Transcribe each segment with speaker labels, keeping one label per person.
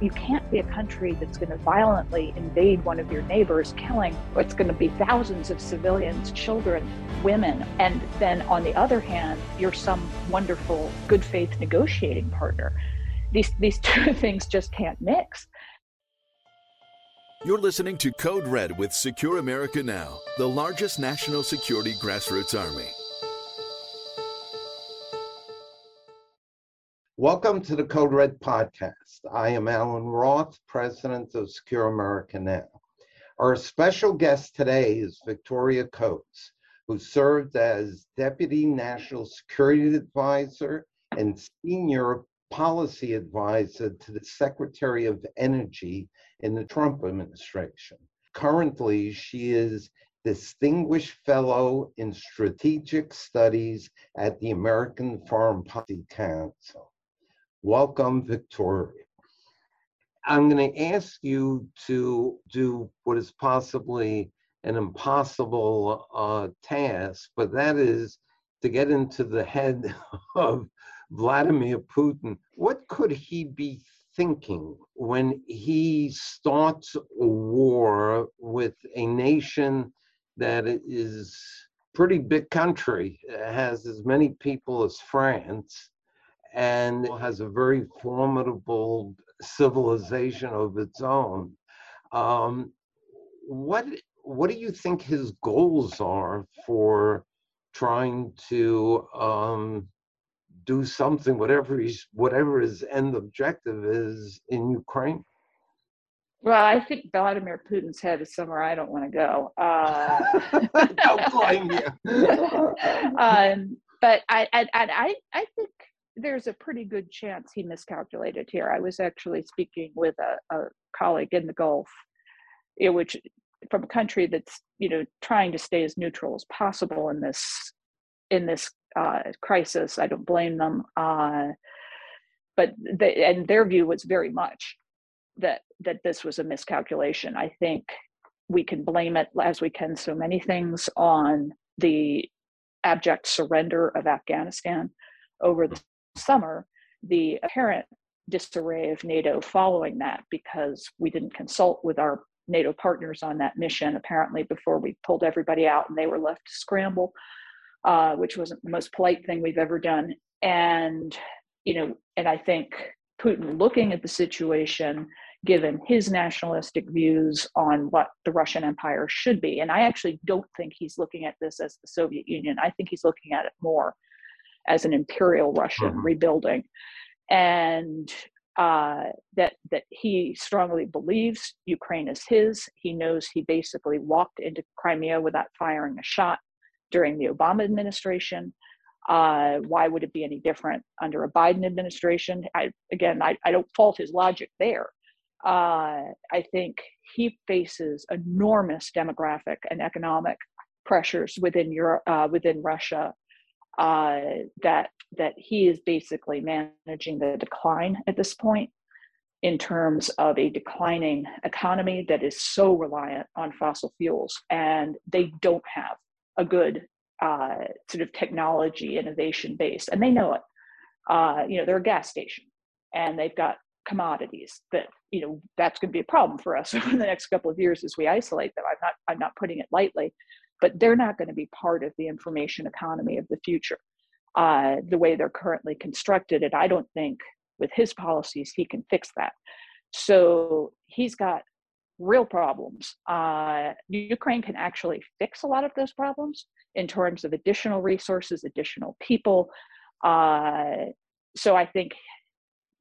Speaker 1: you can't be a country that's going to violently invade one of your neighbors, killing what's going to be thousands of civilians, children, women, and then on the other hand, you're some wonderful good faith negotiating partner. These these two things just can't mix.
Speaker 2: You're listening to Code Red with Secure America Now, the largest national security grassroots army.
Speaker 3: Welcome to the Code Red podcast. I am Allen Roth, president of Secure America Now. Our special guest today is Victoria Coates, who served as Deputy National Security Advisor and Senior Policy Advisor to the Secretary of Energy in the Trump administration. Currently, she is Distinguished Fellow in Strategic Studies at the American Foreign Policy Council. Welcome, Victoria. I'm going to ask you to do what is possibly an impossible uh, task, but that is to get into the head of Vladimir Putin. What could he be thinking when he starts a war with a nation that is pretty big country, has as many people as France, and has a very formidable civilization of its own. Um, what what do you think his goals are for trying to um, do something, whatever he's whatever his end objective is in Ukraine?
Speaker 1: Well, I think Vladimir Putin's head is somewhere I don't want to go. Uh,
Speaker 3: don't blame you.
Speaker 1: um, but I, I, I, I think there's a pretty good chance he miscalculated here. I was actually speaking with a, a colleague in the Gulf, which from a country that's you know trying to stay as neutral as possible in this in this uh, crisis. I don't blame them, uh, but they, and their view was very much that that this was a miscalculation. I think we can blame it as we can so many things on the abject surrender of Afghanistan over the summer, the apparent disarray of NATO following that because we didn't consult with our NATO partners on that mission apparently before we pulled everybody out and they were left to scramble, uh, which wasn't the most polite thing we've ever done. And you know, and I think Putin looking at the situation, given his nationalistic views on what the Russian Empire should be, and I actually don't think he's looking at this as the Soviet Union. I think he's looking at it more as an imperial Russian mm-hmm. rebuilding, and uh, that that he strongly believes Ukraine is his. He knows he basically walked into Crimea without firing a shot during the Obama administration. Uh, why would it be any different under a Biden administration? I, again, I, I don't fault his logic there. Uh, I think he faces enormous demographic and economic pressures within Europe, uh, within Russia, uh, that that he is basically managing the decline at this point in terms of a declining economy that is so reliant on fossil fuels. And they don't have a good uh, sort of technology innovation base. And they know it. Uh, you know they're a gas station and they've got commodities that you know that's going to be a problem for us over the next couple of years as we isolate them. I'm not i'm not putting it lightly but they're not going to be part of the information economy of the future uh, the way they're currently constructed. And I don't think with his policies he can fix that. So he's got real problems. Uh, Ukraine can actually fix a lot of those problems in terms of additional resources, additional people. Uh, so I think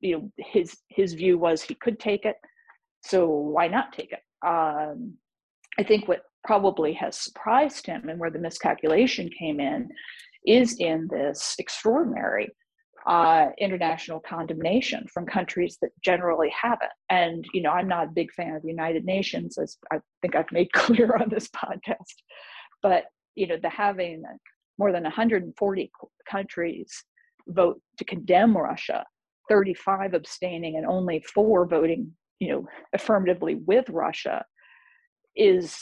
Speaker 1: you know his his view was he could take it. So why not take it? Um, I think what probably has surprised him and where the miscalculation came in is in this extraordinary uh, international condemnation from countries that generally haven't. And, you know, I'm not a big fan of the United Nations, as I think I've made clear on this podcast. But, you know, the having more than 140 countries vote to condemn Russia, 35 abstaining, and only four voting, you know, affirmatively with Russia is,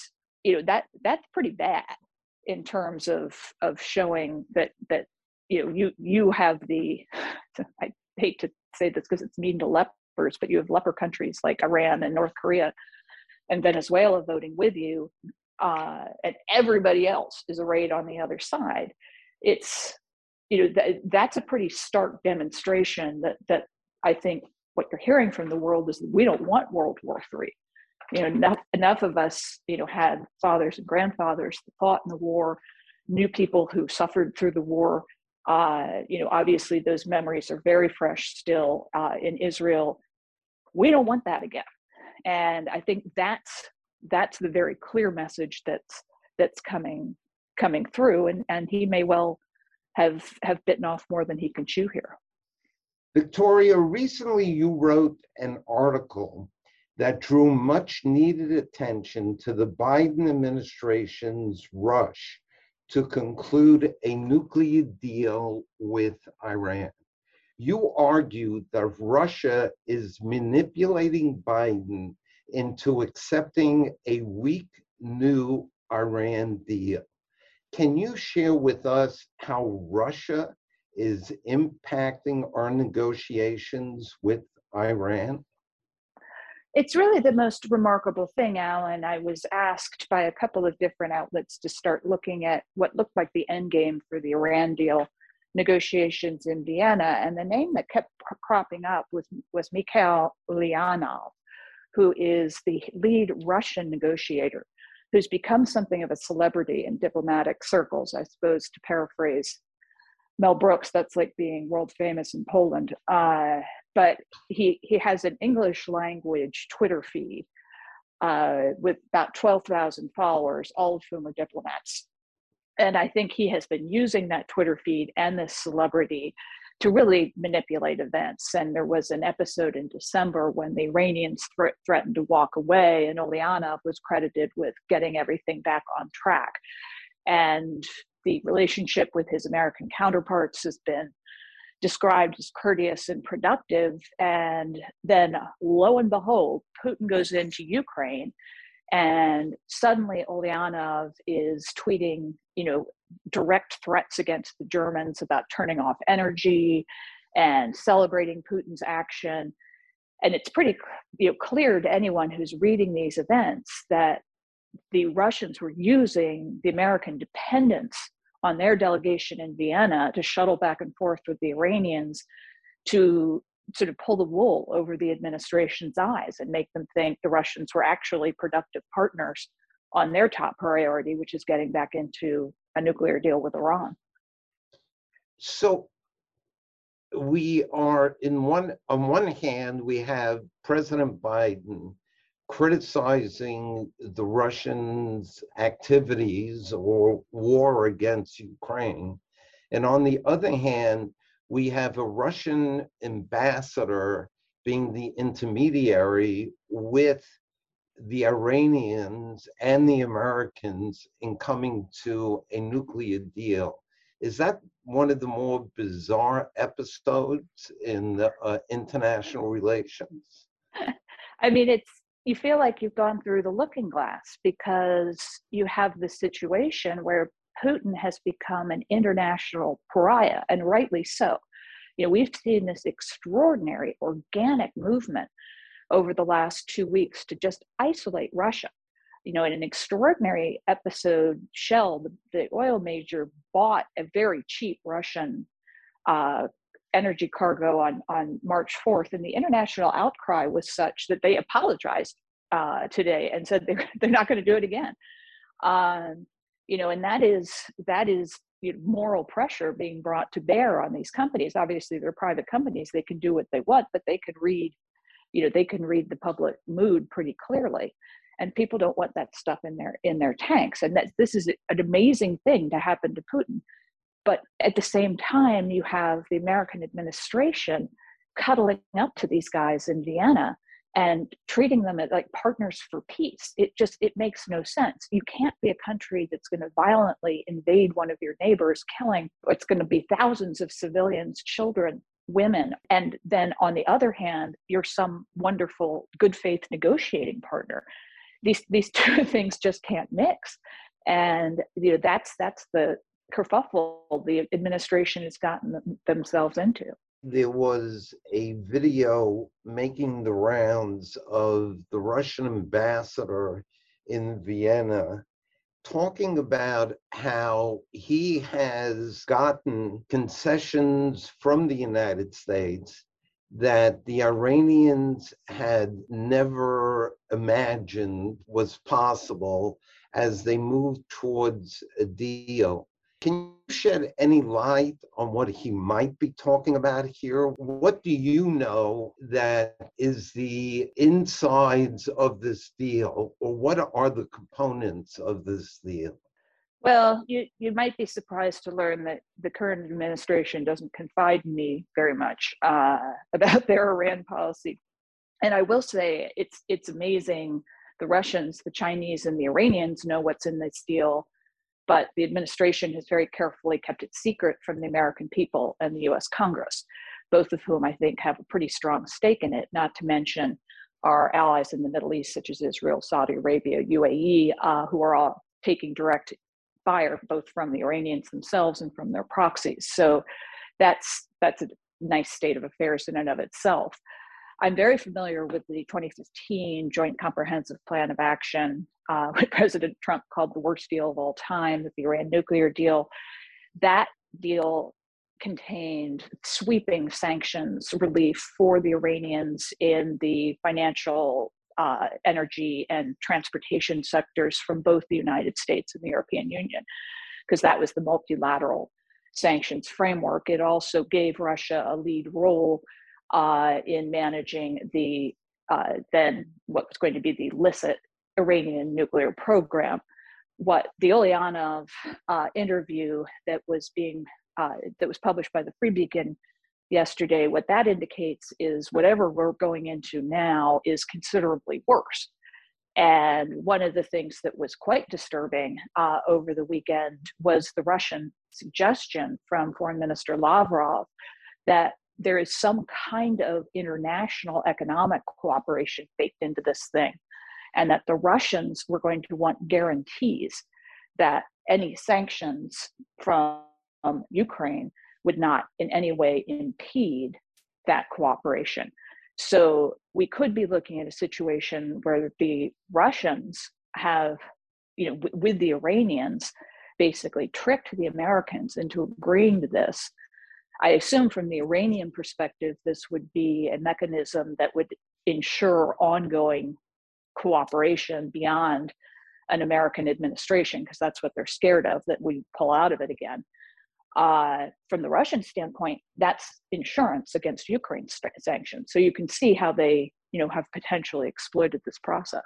Speaker 1: you know, that that's pretty bad in terms of of showing that that you know you you have the I hate to say this because it's mean to lepers, but you have leper countries like Iran and North Korea and Venezuela voting with you, uh, and everybody else is arrayed on the other side. It's you know th- that's a pretty stark demonstration that that I think what you're hearing from the world is we don't want World War III. You know, enough enough of us, you know, had fathers and grandfathers that fought in the war, knew people who suffered through the war. Uh, you know, obviously those memories are very fresh still uh, in Israel. We don't want that again, and I think that's that's the very clear message that's that's coming coming through, and and he may well have have bitten off more than he can chew here.
Speaker 3: Victoria, recently you wrote an article that drew much needed attention to the Biden administration's rush to conclude a nuclear deal with Iran. You argued that Russia is manipulating Biden into accepting a weak new Iran deal. Can you share with us how Russia is impacting our negotiations with Iran?
Speaker 1: It's really the most remarkable thing, Allen. I was asked by a couple of different outlets to start looking at what looked like the end game for the Iran deal negotiations in Vienna, and the name that kept cropping up was, was Mikhail Ulyanov, who is the lead Russian negotiator, who's become something of a celebrity in diplomatic circles, I suppose, to paraphrase Mel Brooks, that's like being world famous in Poland. Uh, but he he has an English language Twitter feed uh, with about twelve thousand followers, all of whom are diplomats. And I think he has been using that Twitter feed and this celebrity to really manipulate events. And there was an episode in December when the Iranians th- threatened to walk away, and Ulyanov was credited with getting everything back on track. And the relationship with his American counterparts has been described as courteous and productive. And then, lo and behold, Putin goes into Ukraine, and suddenly Ulyanov is tweeting, you know, direct threats against the Germans about turning off energy and celebrating Putin's action. And it's pretty you know, clear to anyone who's reading these events that the Russians were using the American dependence on their delegation in Vienna to shuttle back and forth with the Iranians to sort of pull the wool over the administration's eyes and make them think the Russians were actually productive partners on their top priority, which is getting back into a nuclear deal with Iran.
Speaker 3: So we are in one on one hand we have President Biden criticizing the Russians' activities or war against Ukraine. And on the other hand, we have a Russian ambassador being the intermediary with the Iranians and the Americans in coming to a nuclear deal. Is that one of the more bizarre episodes in uh, international relations?
Speaker 1: I mean, it's you feel like you've gone through the looking glass because you have the situation where Putin has become an international pariah, and rightly so. You know, we've seen this extraordinary organic movement over the last two weeks to just isolate Russia. You know, in an extraordinary episode, Shell, the, the oil major, bought a very cheap Russian uh, energy cargo on, on March 4th, and the international outcry was such that they apologized uh, today and said they're, they're not going to do it again. Um, you know, and that is that is you know, moral pressure being brought to bear on these companies. Obviously, they're private companies; they can do what they want, but they can read, you know, they can read the public mood pretty clearly. And people don't want that stuff in their in their tanks. And that this is an amazing thing to happen to Putin but at the same time, you have the American administration cuddling up to these guys in Vienna and treating them as like partners for peace. It just it makes no sense. You can't be a country that's going to violently invade one of your neighbors, killing it's going to be thousands of civilians, children, women. And then on the other hand, you're some wonderful good faith negotiating partner. These these two things just can't mix. And you know that's that's the kerfuffle the administration has gotten themselves into.
Speaker 3: there was a video making the rounds of the Russian ambassador in Vienna talking about how he has gotten concessions from the United States that the Iranians had never imagined was possible as they moved towards a deal. Can you shed any light on what he might be talking about here? What do you know that is the insides of this deal, or what are the components of this deal?
Speaker 1: Well, you, you might be surprised to learn that the current administration doesn't confide in me very much uh, about their Iran policy. And I will say it's it's amazing. The Russians, the Chinese, and the Iranians know what's in this deal, but the administration has very carefully kept it secret from the American people and the US Congress, both of whom I think have a pretty strong stake in it, not to mention our allies in the Middle East, such as Israel, Saudi Arabia, UAE, uh, who are all taking direct fire both from the Iranians themselves and from their proxies. So that's that's a nice state of affairs in and of itself. I'm very familiar with the 2015 Joint Comprehensive Plan of Action, uh, what President Trump called the worst deal of all time, the Iran nuclear deal. That deal contained sweeping sanctions relief for the Iranians in the financial uh, energy and transportation sectors from both the United States and the European Union, because that was the multilateral sanctions framework. It also gave Russia a lead role uh, in managing the uh, then what was going to be the illicit Iranian nuclear program. What the Ulyanov uh, interview that was being uh, that was published by the Free Beacon yesterday, what that indicates is whatever we're going into now is considerably worse. And one of the things that was quite disturbing uh, over the weekend was the Russian suggestion from Foreign Minister Lavrov that there is some kind of international economic cooperation baked into this thing, and that the Russians were going to want guarantees that any sanctions from Ukraine would not in any way impede that cooperation. So we could be looking at a situation where the Russians have, you know, w- with the Iranians, basically tricked the Americans into agreeing to this. I assume from the Iranian perspective, this would be a mechanism that would ensure ongoing cooperation beyond an American administration, because that's what they're scared of, that we pull out of it again uh, from the Russian standpoint, that's insurance against Ukraine sanctions. So you can see how they, you know, have potentially exploited this process.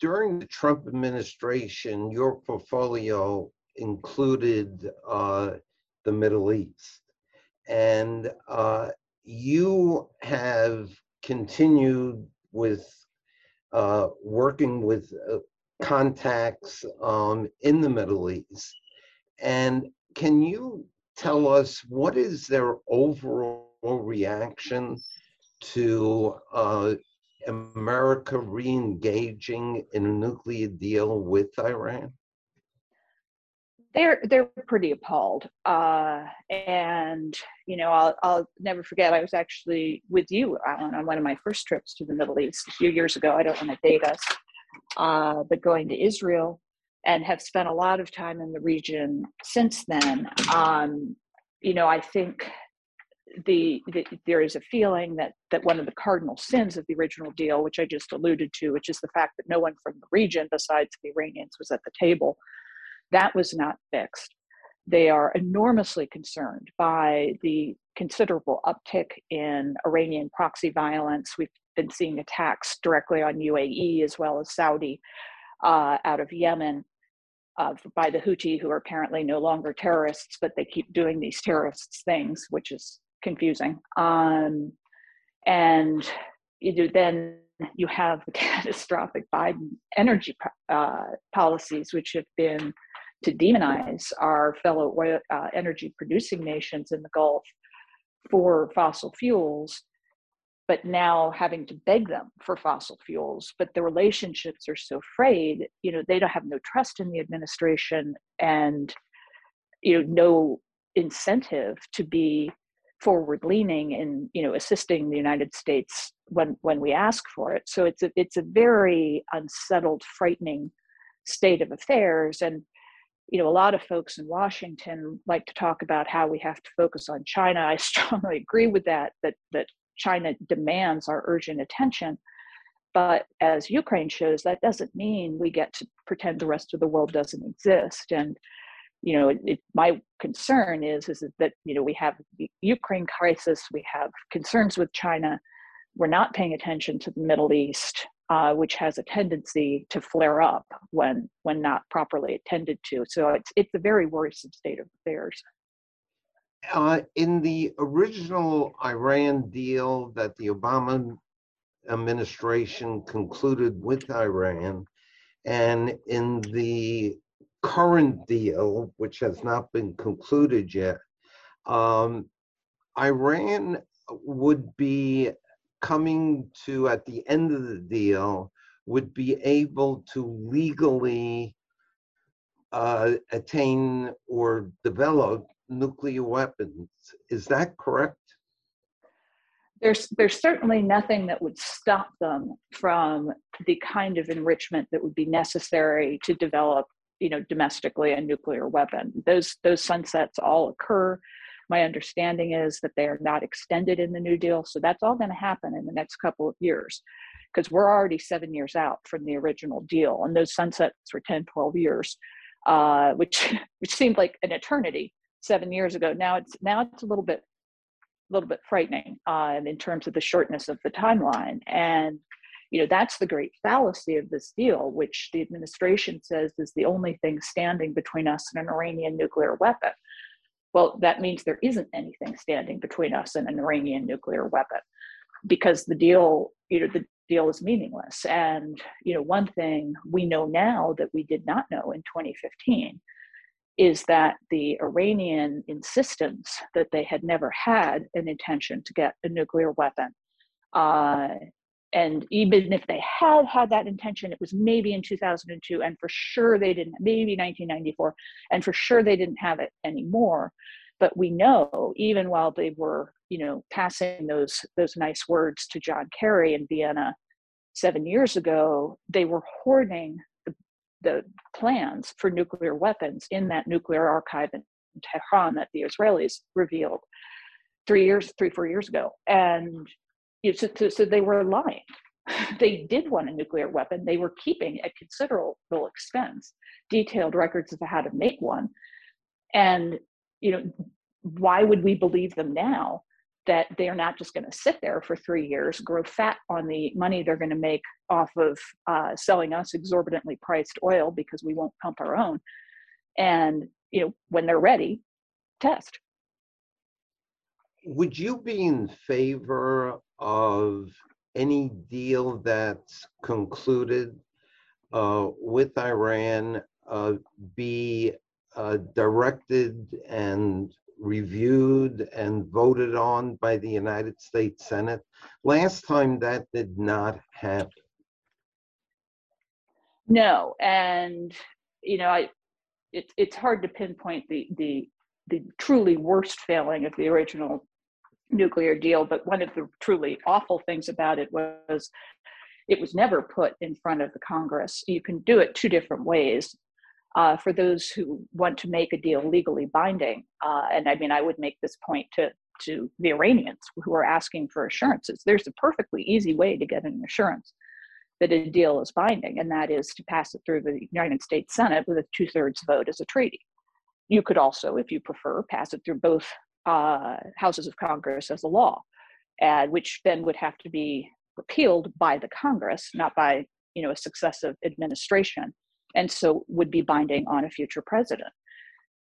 Speaker 3: During the Trump administration, your portfolio included uh, the Middle East, and uh, you have continued with uh, working with uh, contacts um, in the Middle East and can you tell us what is their overall reaction to uh, America re-engaging in a nuclear deal with Iran?
Speaker 1: They're they're pretty appalled, uh, and you know I'll I'll never forget. I was actually with you, Allen, on one of my first trips to the Middle East a few years ago. I don't want to date us, uh, but going to Israel and have spent a lot of time in the region since then. Um, you know, I think the, the, there is a feeling that that one of the cardinal sins of the original deal, which I just alluded to, which is the fact that no one from the region besides the Iranians was at the table, that was not fixed. They are enormously concerned by the considerable uptick in Iranian proxy violence. We've been seeing attacks directly on UAE as well as Saudi uh, out of Yemen uh, by the Houthi, who are apparently no longer terrorists, but they keep doing these terrorists things, which is confusing. Um, and you then you have the catastrophic Biden energy uh, policies, which have been to demonize our fellow oil, uh, energy producing nations in the Gulf for fossil fuels but now having to beg them for fossil fuels. But the relationships are so frayed you know they don't have no trust in the administration and you know no incentive to be forward leaning in you know assisting the United States when when we ask for it. So it's a it's a very unsettled, frightening state of affairs. And you know a lot of folks in washington like to talk about how we have to focus on china. I strongly agree with that that that china demands our urgent attention. But as ukraine shows that doesn't mean we get to pretend the rest of the world doesn't exist. And you know it, it, my concern is is that you know we have the ukraine crisis we have concerns with china. We're not paying attention to the middle east uh, which has a tendency to flare up when when not properly attended to. So it's it's a very worrisome state of affairs.
Speaker 3: Uh, in the original iran deal that the obama administration concluded with iran and in the current deal, which has not been concluded yet, um, Iran would be coming to, at the end of the deal, would be able to legally uh, attain or develop nuclear weapons. Is that correct?
Speaker 1: There's, there's certainly nothing that would stop them from the kind of enrichment that would be necessary to develop you know domestically a nuclear weapon. Those those sunsets all occur. My understanding is that they are not extended in the new deal so that's all going to happen in the next couple of years because we're already seven years out from the original deal and those sunsets were 10 12 years uh, which which seemed like an eternity seven years ago. Now it's now it's a little bit a little bit frightening uh, in terms of the shortness of the timeline and you know that's the great fallacy of this deal which the administration says is the only thing standing between us and an iranian nuclear weapon. Well that means there isn't anything standing between us and an iranian nuclear weapon because the deal you know the deal is meaningless. And you know one thing we know now that we did not know in 2015 is that the Iranian insistence that they had never had an intention to get a nuclear weapon uh, and even if they had had that intention it was maybe in 2002 and for sure they didn't maybe 1994 and for sure they didn't have it anymore. But we know even while they were you know passing those those nice words to john kerry in vienna seven years ago they were hoarding the, the plans for nuclear weapons in that nuclear archive in tehran that the israelis revealed three years three four years ago. And so, so they were lying. they did want a nuclear weapon. They were keeping at considerable expense detailed records of how to make one. And you know, why would we believe them now that they are not just going to sit there for three years, grow fat on the money they're going to make off of uh, selling us exorbitantly priced oil because we won't pump our own, and you know, when they're ready, test
Speaker 3: would you be in favor of any deal that's concluded uh, with Iran uh, be uh, directed and reviewed and voted on by the United States Senate? Last time that did not happen.
Speaker 1: No, and you know, I it, it's hard to pinpoint the the the truly worst failing of the original nuclear deal. But one of the truly awful things about it was it was never put in front of the Congress. You can do it two different ways. Uh, for those who want to make a deal legally binding, uh, and I mean, I would make this point to to the Iranians who are asking for assurances. There's a perfectly easy way to get an assurance that a deal is binding, and that is to pass it through the United States Senate with a two thirds vote as a treaty. You could also, if you prefer, pass it through both uh, houses of Congress as a law, and which then would have to be repealed by the Congress, not by you know a successive administration, and so would be binding on a future president.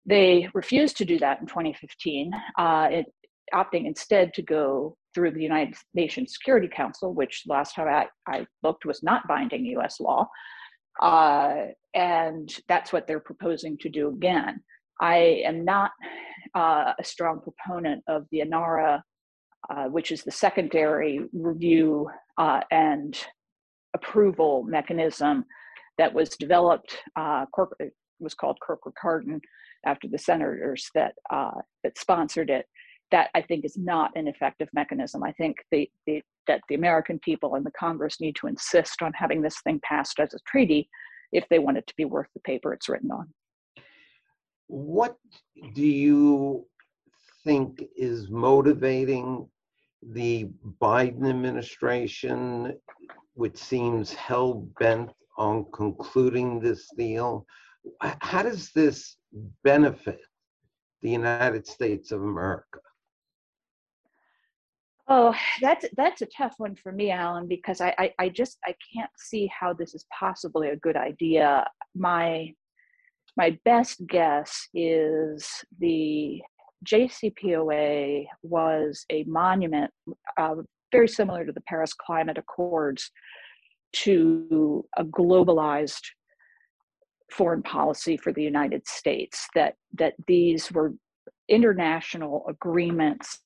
Speaker 1: They refused to do that in 2015, uh, it, opting instead to go through the United Nations Security Council, which last time I, I looked was not binding U.S. law. Uh, and that's what they're proposing to do again. I am not uh, a strong proponent of the INARA, uh, which is the secondary review uh, and approval mechanism that was developed. Uh, was called Corker Cardin after the senators that uh, that sponsored it. that I think is not an effective mechanism. I think the, the, that the American people and the Congress need to insist on having this thing passed as a treaty if they want it to be worth the paper it's written on.
Speaker 3: What do you think is motivating the Biden administration, which seems hell bent on concluding this deal? How does this benefit the United States of America?
Speaker 1: Oh, that's that's a tough one for me, Allen, because I, I, I just I can't see how this is possibly a good idea. My my best guess is the JCPOA was a monument uh, very similar to the Paris Climate Accords to a globalized foreign policy for the United States. That that these were international agreements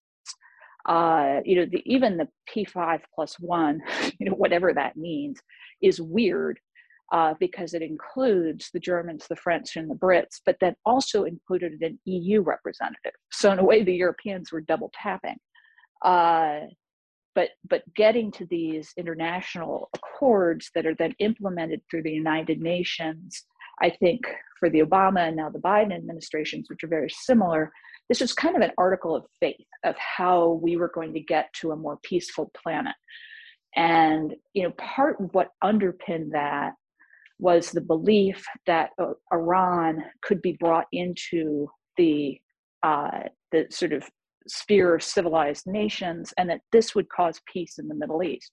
Speaker 1: uh, you know, the, even the P5 plus one, you know, whatever that means, is weird uh, because it includes the Germans, the French, and the Brits, but then also included an EU representative. So in a way, the Europeans were double tapping. Uh, but but getting to these international accords that are then implemented through the United Nations, I think for the Obama and now the Biden administrations, which are very similar, this was kind of an article of faith of how we were going to get to a more peaceful planet. And you know, part of what underpinned that was the belief that uh, Iran could be brought into the uh, the sort of sphere of civilized nations, and that this would cause peace in the Middle East.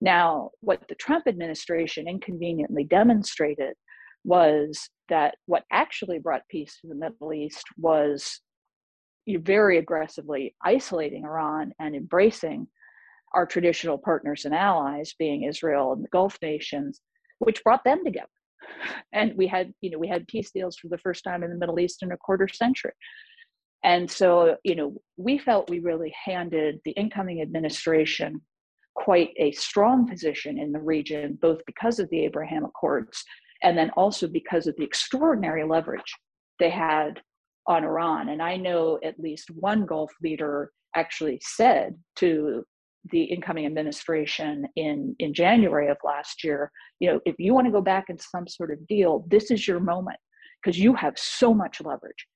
Speaker 1: Now, what the Trump administration inconveniently demonstrated was that what actually brought peace to the Middle East was very aggressively isolating Iran and embracing our traditional partners and allies, being Israel and the Gulf nations, which brought them together. And we had, you know, we had peace deals for the first time in the Middle East in a quarter century. And so, you know, we felt we really handed the incoming administration quite a strong position in the region, both because of the Abraham Accords and then also because of the extraordinary leverage they had on Iran. And I know at least one Gulf leader actually said to the incoming administration in, in January of last year, you know, if you want to go back in some sort of deal, this is your moment because you have so much leverage.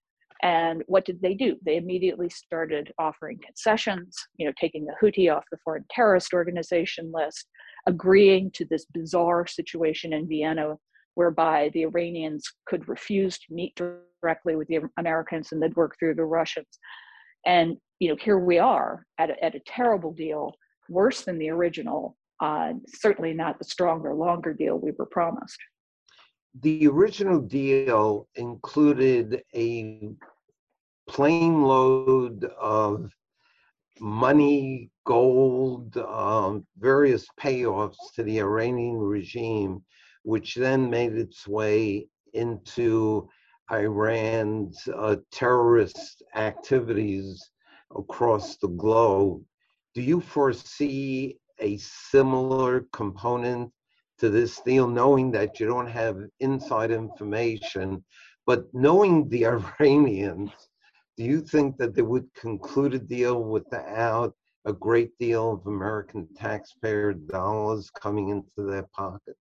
Speaker 1: And what did they do? They immediately started offering concessions, you know, taking the Houthi off the foreign terrorist organization list, agreeing to this bizarre situation in Vienna whereby the Iranians could refuse to meet directly with the Americans and they'd work through the Russians. And you know, here we are at a, at a terrible deal, worse than the original. Uh, certainly not the stronger, longer deal we were promised.
Speaker 3: The original deal included a plane load of money, gold, um, various payoffs to the Iranian regime which then made its way into Iran's uh, terrorist activities across the globe. Do you foresee a similar component to this deal, knowing that you don't have inside information, but knowing the Iranians, do you think that they would conclude a deal without a great deal of American taxpayer dollars coming into their pockets?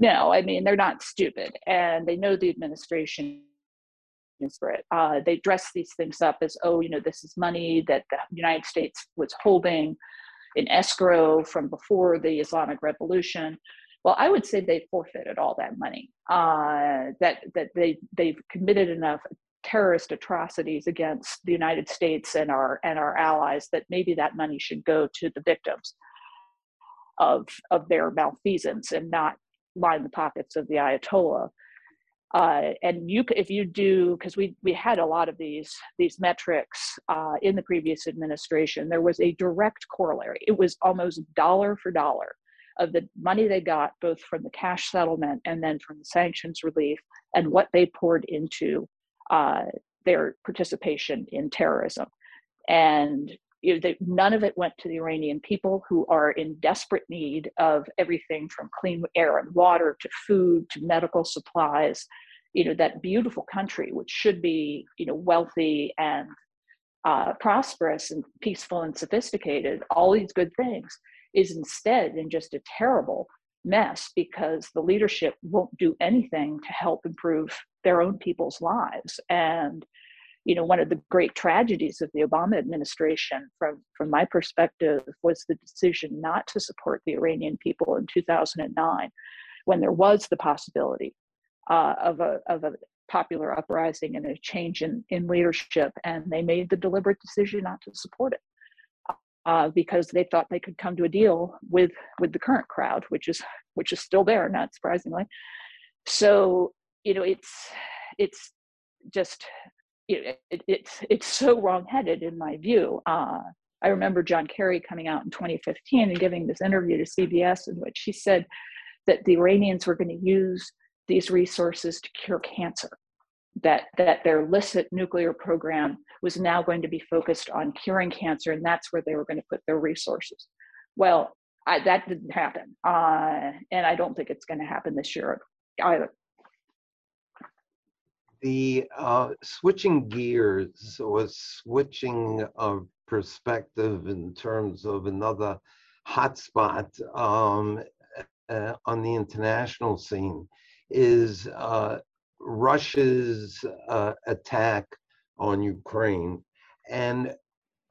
Speaker 1: No, I mean, they're not stupid and they know the administration is for it. Uh, they dress these things up as, oh, you know, this is money that the United States was holding in escrow from before the Islamic Revolution. Well, I would say they forfeited all that money. Uh, that that they they've committed enough terrorist atrocities against the United States and our and our allies that maybe that money should go to the victims of of their malfeasance and not line the pockets of the Ayatollah. Uh, and you, if you do, because we we had a lot of these these metrics uh, in the previous administration, there was a direct corollary. It was almost dollar for dollar of the money they got, both from the cash settlement and then from the sanctions relief, and what they poured into uh, their participation in terrorism. And you know, none of it went to the Iranian people who are in desperate need of everything from clean air and water to food to medical supplies. You know, that beautiful country, which should be, you know, wealthy and uh, prosperous and peaceful and sophisticated, all these good things, is instead in just a terrible mess because the leadership won't do anything to help improve their own people's lives. And you know, one of the great tragedies of the Obama administration, from from my perspective, was the decision not to support the Iranian people in 2009, when there was the possibility uh, of a of a popular uprising and a change in in leadership, and they made the deliberate decision not to support it uh, because they thought they could come to a deal with with the current crowd, which is which is still there, not surprisingly. So you know, it's it's just it, it, it's it's so wrongheaded in my view. Uh, I remember John Kerry coming out in 2015 and giving this interview to CBS in which he said that the Iranians were going to use these resources to cure cancer that that their illicit nuclear program was now going to be focused on curing cancer and that's where they were going to put their resources well I, that didn't happen uh, and i don't think it's going to happen this year either
Speaker 3: the uh, switching gears or switching of perspective in terms of another hotspot um, uh, on the international scene is uh, Russia's uh, attack on Ukraine. And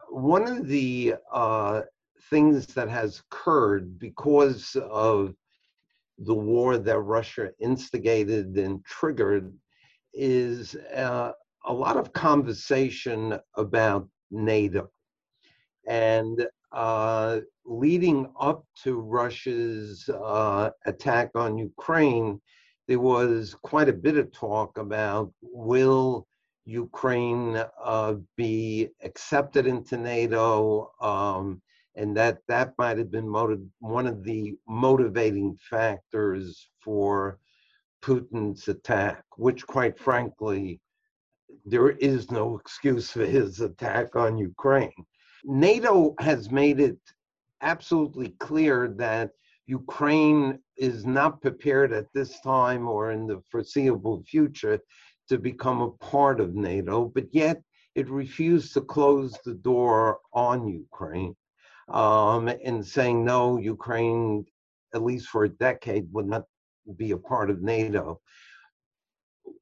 Speaker 3: one of the uh, things that has occurred because of the war that Russia instigated and triggered is uh, a lot of conversation about NATO. And uh, leading up to Russia's uh, attack on Ukraine, there was quite a bit of talk about will Ukraine uh, be accepted into NATO, um, and that that might have been motiv- one of the motivating factors for Putin's attack, which, quite frankly, there is no excuse for his attack on Ukraine. NATO has made it absolutely clear that Ukraine is not prepared at this time or in the foreseeable future to become a part of NATO, but yet it refused to close the door on Ukraine um, and saying, no, Ukraine, at least for a decade, would not be a part of NATO.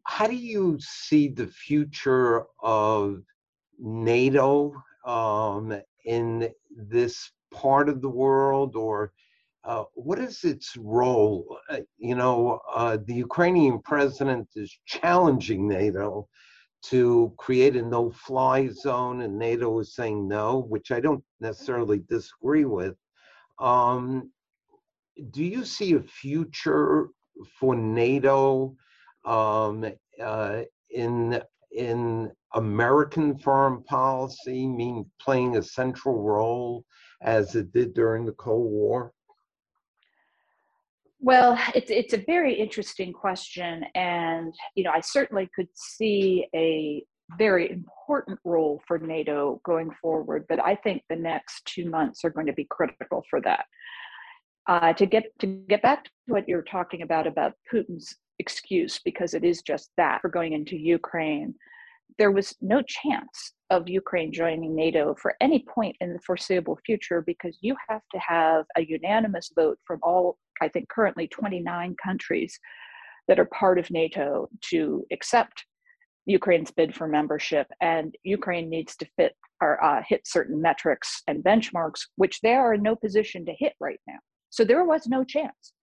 Speaker 3: How do you see the future of NATO um, in this part of the world or uh, what is its role? Uh, you know, uh, the Ukrainian president is challenging NATO to create a no fly zone, and NATO is saying no, which I don't necessarily disagree with. Um, do you see a future for NATO um, uh, in in American foreign policy, mean playing a central role as it did during the Cold War?
Speaker 1: Well, it's it's a very interesting question, and you know, I certainly could see a very important role for NATO going forward, but I think the next two months are going to be critical for that. Uh, to get to get back to what you're talking about about Putin's excuse, because it is just that for going into Ukraine, there was no chance of Ukraine joining NATO for any point in the foreseeable future because you have to have a unanimous vote from all, I think, currently 29 countries that are part of NATO to accept Ukraine's bid for membership. And Ukraine needs to fit or uh, hit certain metrics and benchmarks, which they are in no position to hit right now. So there was no chance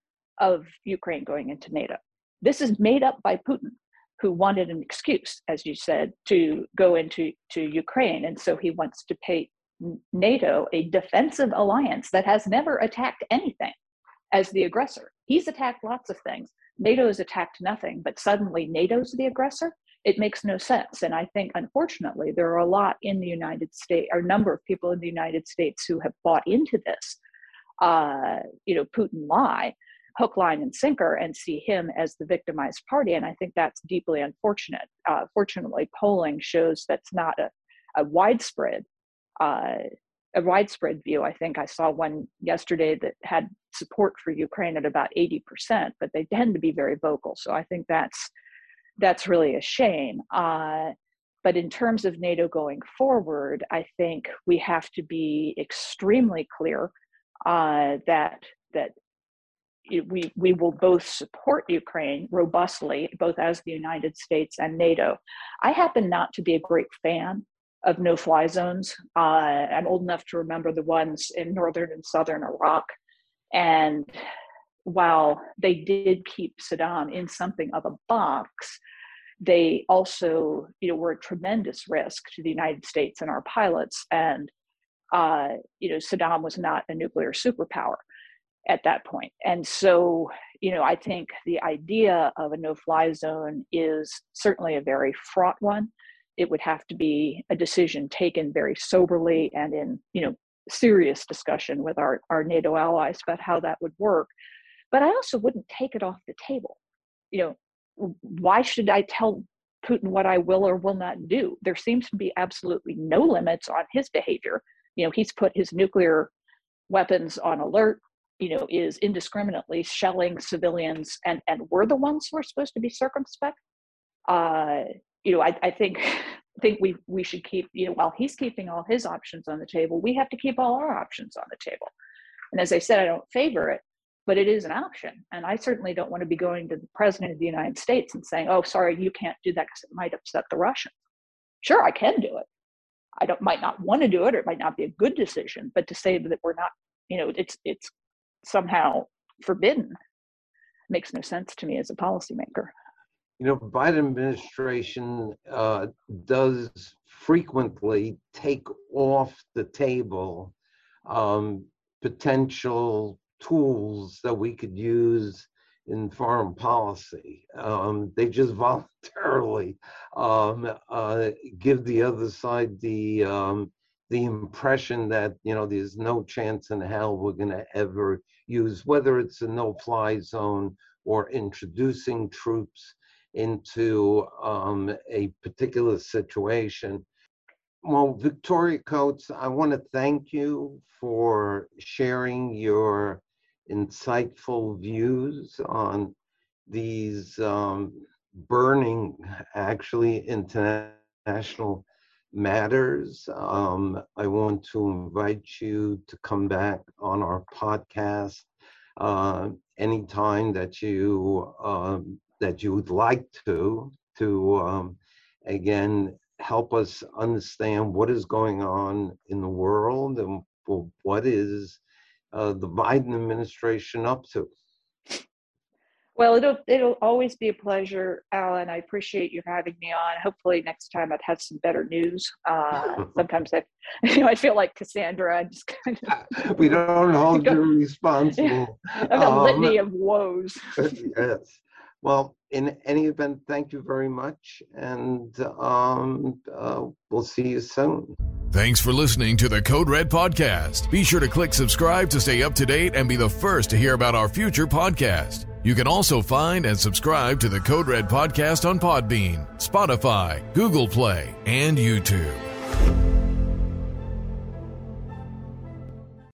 Speaker 1: of Ukraine going into NATO. This is made up by Putin who wanted an excuse, as you said, to go into to Ukraine, and so he wants to pay NATO, a defensive alliance that has never attacked anything, as the aggressor. He's attacked lots of things. NATO has attacked nothing, but suddenly NATO's the aggressor. It makes no sense. And I think, unfortunately, there are a lot in the United States, or a number of people in the United States who have bought into this, uh, you know, Putin lie hook, line, and sinker and see him as the victimized party. And I think that's deeply unfortunate. Uh, fortunately, polling shows that's not a, a widespread uh, a widespread view. I think I saw one yesterday that had support for Ukraine at about 80%, but they tend to be very vocal. So I think that's that's really a shame. Uh, But in terms of NATO going forward, I think we have to be extremely clear uh, that that we we will both support Ukraine robustly, both as the United States and NATO. I happen not to be a great fan of no-fly zones. Uh, I'm old enough to remember the ones in northern and southern Iraq, and while they did keep Saddam in something of a box, they also you know were a tremendous risk to the United States and our pilots. And uh, you know Saddam was not a nuclear superpower at that point. And so you know I think the idea of a no-fly zone is certainly a very fraught one. It would have to be a decision taken very soberly and in you know serious discussion with our, our NATO allies about how that would work. But I also wouldn't take it off the table. You know, why should I tell Putin what I will or will not do? There seems to be absolutely no limits on his behavior. You know, he's put his nuclear weapons on alert, you know, is indiscriminately shelling civilians, and, and we're the ones who are supposed to be circumspect. Uh, you know, I, I think think we we should keep, you know, while he's keeping all his options on the table, we have to keep all our options on the table. And as I said, I don't favor it, but it is an option. And I certainly don't want to be going to the president of the United States and saying, "Oh, sorry, you can't do that because it might upset the Russians." Sure, I can do it. I don't might not want to do it, or it might not be a good decision. But to say that we're not, you know, it's it's somehow forbidden makes no sense to me as a policymaker.
Speaker 3: You know, Biden administration uh, does frequently take off the table um, potential tools that we could use in foreign policy. Um, they just voluntarily um, uh, give the other side the um, the impression that you know there's no chance in hell we're going to ever use whether it's a no-fly zone or introducing troops into um, a particular situation. Well, Victoria Coates, I want to thank you for sharing your insightful views on these um, burning, actually, international matters. Um, I want to invite you to come back on our podcast uh, anytime that you um, that you would like to to um, again help us understand what is going on in the world and what is uh, the Biden administration up to.
Speaker 1: Well, it'll it'll always be a pleasure, Allen. I appreciate you having me on. Hopefully, next time I'd have some better news. Uh, sometimes I, you know, I feel like Cassandra. I just kind
Speaker 3: of we don't hold you responsible.
Speaker 1: I've got um, a litany of woes.
Speaker 3: yes. Well, in any event, thank you very much, and um, uh, we'll see you soon.
Speaker 2: Thanks for listening to the Code Red Podcast. Be sure to click subscribe to stay up to date and be the first to hear about our future podcast. You can also find and subscribe to the Code Red Podcast on Podbean, Spotify, Google Play, and YouTube.